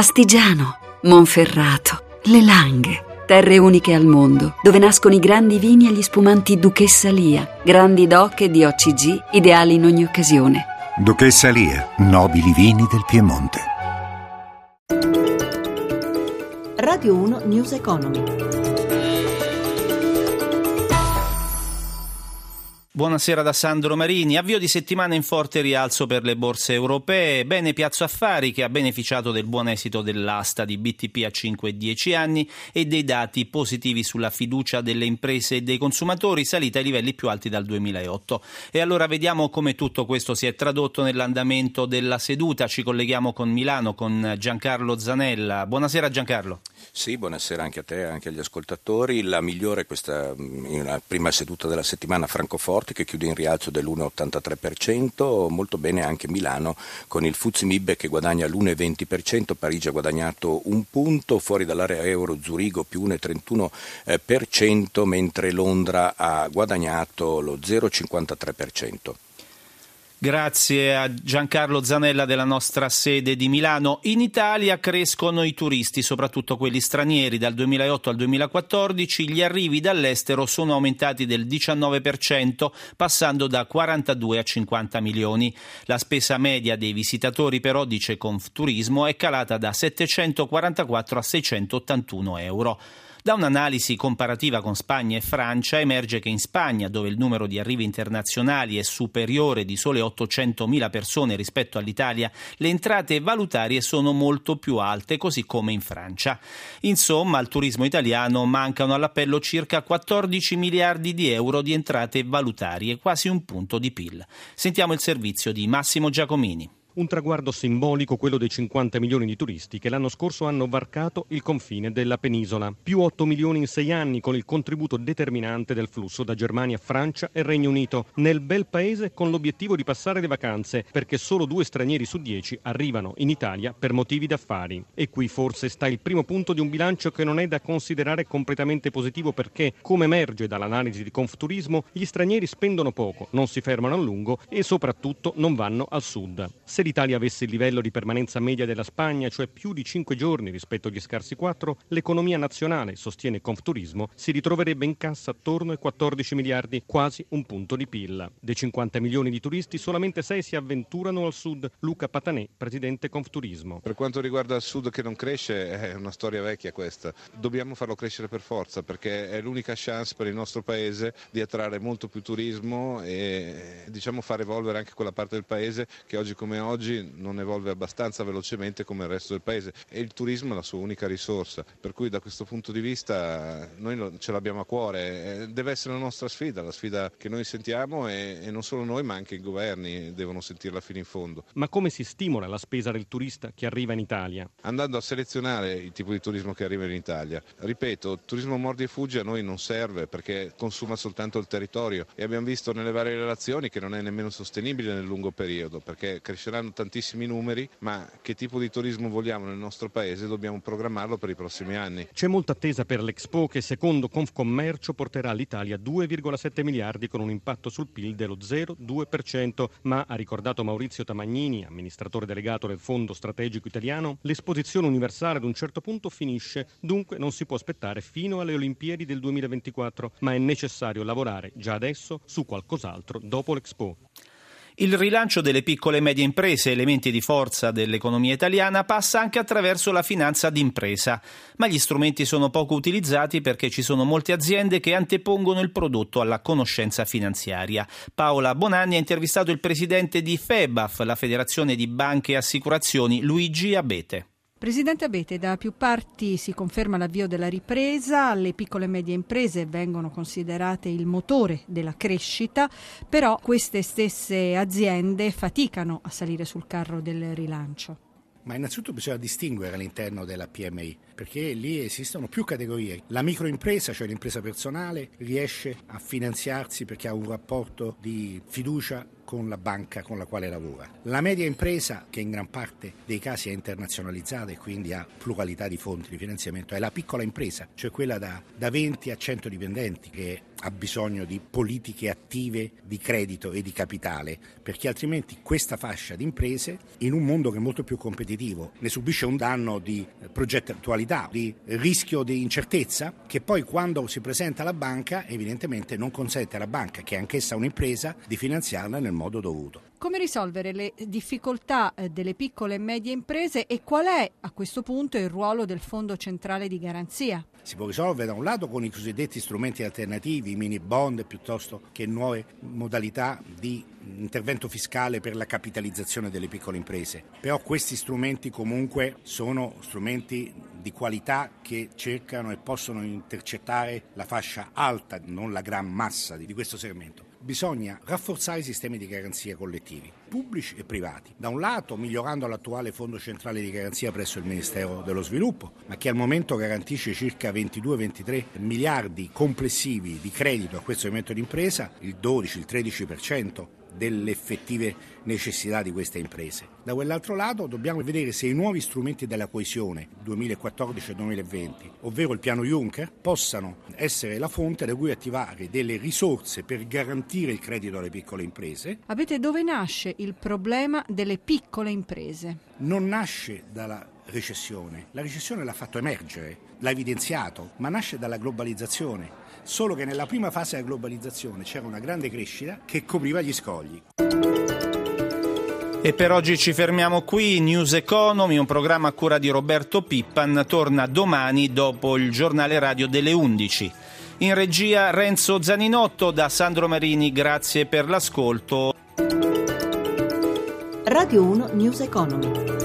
Astigiano, Monferrato, Le Langhe. Terre uniche al mondo, dove nascono i grandi vini e gli spumanti Duchessa Lia, grandi doc e di OCG, ideali in ogni occasione. Duchessa Lia, nobili vini del Piemonte. Radio 1 News Economy. Buonasera da Sandro Marini. Avvio di settimana in forte rialzo per le borse europee. Bene Piazza Affari che ha beneficiato del buon esito dell'asta di BTP a 5 e 10 anni e dei dati positivi sulla fiducia delle imprese e dei consumatori salita ai livelli più alti dal 2008. E allora vediamo come tutto questo si è tradotto nell'andamento della seduta. Ci colleghiamo con Milano con Giancarlo Zanella. Buonasera Giancarlo. Sì, buonasera anche a te e anche agli ascoltatori. La migliore questa in una prima seduta della settimana Francoforte Forti che chiude in rialzo dell'1,83%, molto bene anche Milano con il Fuzzi Mib che guadagna l'1,20%, Parigi ha guadagnato un punto, fuori dall'area euro Zurigo più 1,31%, mentre Londra ha guadagnato lo 0,53%. Grazie a Giancarlo Zanella della nostra sede di Milano. In Italia crescono i turisti, soprattutto quelli stranieri. Dal 2008 al 2014 gli arrivi dall'estero sono aumentati del 19%, passando da 42 a 50 milioni. La spesa media dei visitatori, però, dice Confturismo, è calata da 744 a 681 euro. Da un'analisi comparativa con Spagna e Francia emerge che in Spagna, dove il numero di arrivi internazionali è superiore di sole 800.000 persone rispetto all'Italia, le entrate valutarie sono molto più alte, così come in Francia. Insomma, al turismo italiano mancano all'appello circa 14 miliardi di euro di entrate valutarie, quasi un punto di PIL. Sentiamo il servizio di Massimo Giacomini. Un traguardo simbolico quello dei 50 milioni di turisti che l'anno scorso hanno varcato il confine della penisola. Più 8 milioni in sei anni con il contributo determinante del flusso da Germania, Francia e Regno Unito. Nel bel paese con l'obiettivo di passare le vacanze perché solo due stranieri su dieci arrivano in Italia per motivi d'affari. E qui forse sta il primo punto di un bilancio che non è da considerare completamente positivo perché, come emerge dall'analisi di Confturismo, gli stranieri spendono poco, non si fermano a lungo e soprattutto non vanno al sud. Se l'Italia avesse il livello di permanenza media della Spagna, cioè più di 5 giorni rispetto agli scarsi 4, l'economia nazionale, sostiene Confturismo, si ritroverebbe in cassa attorno ai 14 miliardi, quasi un punto di PIL. Dei 50 milioni di turisti, solamente 6 si avventurano al sud. Luca Patanè, presidente Confturismo. Per quanto riguarda il sud che non cresce, è una storia vecchia questa. Dobbiamo farlo crescere per forza perché è l'unica chance per il nostro paese di attrarre molto più turismo e diciamo far evolvere anche quella parte del paese che oggi come oggi oggi non evolve abbastanza velocemente come il resto del paese e il turismo è la sua unica risorsa, per cui da questo punto di vista noi ce l'abbiamo a cuore, deve essere la nostra sfida, la sfida che noi sentiamo e, non solo noi ma anche i governi devono sentirla fino in fondo. Ma come si stimola la spesa del turista che arriva in Italia? Andando a selezionare il tipo di turismo che arriva in Italia. Ripeto, il turismo mordi e fuggi a noi non serve perché consuma soltanto il territorio e abbiamo visto nelle varie relazioni che non è nemmeno sostenibile nel lungo periodo perché crescerà saranno tantissimi numeri, ma che tipo di turismo vogliamo nel nostro paese dobbiamo programmarlo per i prossimi anni. C'è molta attesa per l'Expo che secondo Confcommercio porterà l'Italia a 2,7 miliardi con un impatto sul PIL dello 0,2%, ma ha ricordato Maurizio Tamagnini, amministratore delegato del Fondo Strategico Italiano, l'esposizione universale ad un certo punto finisce, dunque non si può aspettare fino alle Olimpiadi del 2024, ma è necessario lavorare già adesso su qualcos'altro dopo l'Expo. Il rilancio delle piccole e medie imprese, elementi di forza dell'economia italiana, passa anche attraverso la finanza d'impresa, ma gli strumenti sono poco utilizzati perché ci sono molte aziende che antepongono il prodotto alla conoscenza finanziaria. Paola Bonanni ha intervistato il presidente di FEBAF, la Federazione di Banche e Assicurazioni, Luigi Abete. Presidente Abete, da più parti si conferma l'avvio della ripresa, le piccole e medie imprese vengono considerate il motore della crescita, però queste stesse aziende faticano a salire sul carro del rilancio. Ma innanzitutto bisogna distinguere all'interno della PMI, perché lì esistono più categorie. La microimpresa, cioè l'impresa personale, riesce a finanziarsi perché ha un rapporto di fiducia con la banca con la quale lavora. La media impresa, che in gran parte dei casi è internazionalizzata e quindi ha pluralità di fonti di finanziamento, è la piccola impresa, cioè quella da, da 20 a 100 dipendenti che ha bisogno di politiche attive di credito e di capitale, perché altrimenti questa fascia di imprese, in un mondo che è molto più competitivo, ne subisce un danno di progettualità, di rischio di incertezza, che poi quando si presenta alla banca evidentemente non consente alla banca, che è anch'essa un'impresa, di finanziarla nel modo dovuto. Come risolvere le difficoltà eh, delle piccole e medie imprese e qual è a questo punto il ruolo del Fondo Centrale di Garanzia? Si può risolvere da un lato con i cosiddetti strumenti alternativi, i mini bond piuttosto che nuove modalità di intervento fiscale per la capitalizzazione delle piccole imprese. Però questi strumenti comunque sono strumenti di qualità che cercano e possono intercettare la fascia alta, non la gran massa di questo segmento bisogna rafforzare i sistemi di garanzia collettivi, pubblici e privati. Da un lato migliorando l'attuale Fondo Centrale di Garanzia presso il Ministero dello Sviluppo, ma che al momento garantisce circa 22-23 miliardi complessivi di credito a questo segmento di impresa, il 12, il 13% delle effettive necessità di queste imprese. Da quell'altro lato dobbiamo vedere se i nuovi strumenti della coesione 2014-2020, ovvero il piano Juncker, possano essere la fonte da cui attivare delle risorse per garantire il credito alle piccole imprese. Avete dove nasce il problema delle piccole imprese? Non nasce dalla recessione. La recessione l'ha fatto emergere, l'ha evidenziato, ma nasce dalla globalizzazione. Solo che nella prima fase della globalizzazione c'era una grande crescita che copriva gli scogli. E per oggi ci fermiamo qui. News Economy, un programma a cura di Roberto Pippan, torna domani dopo il giornale radio delle 11. In regia Renzo Zaninotto da Sandro Marini, grazie per l'ascolto. Radio 1 News Economy.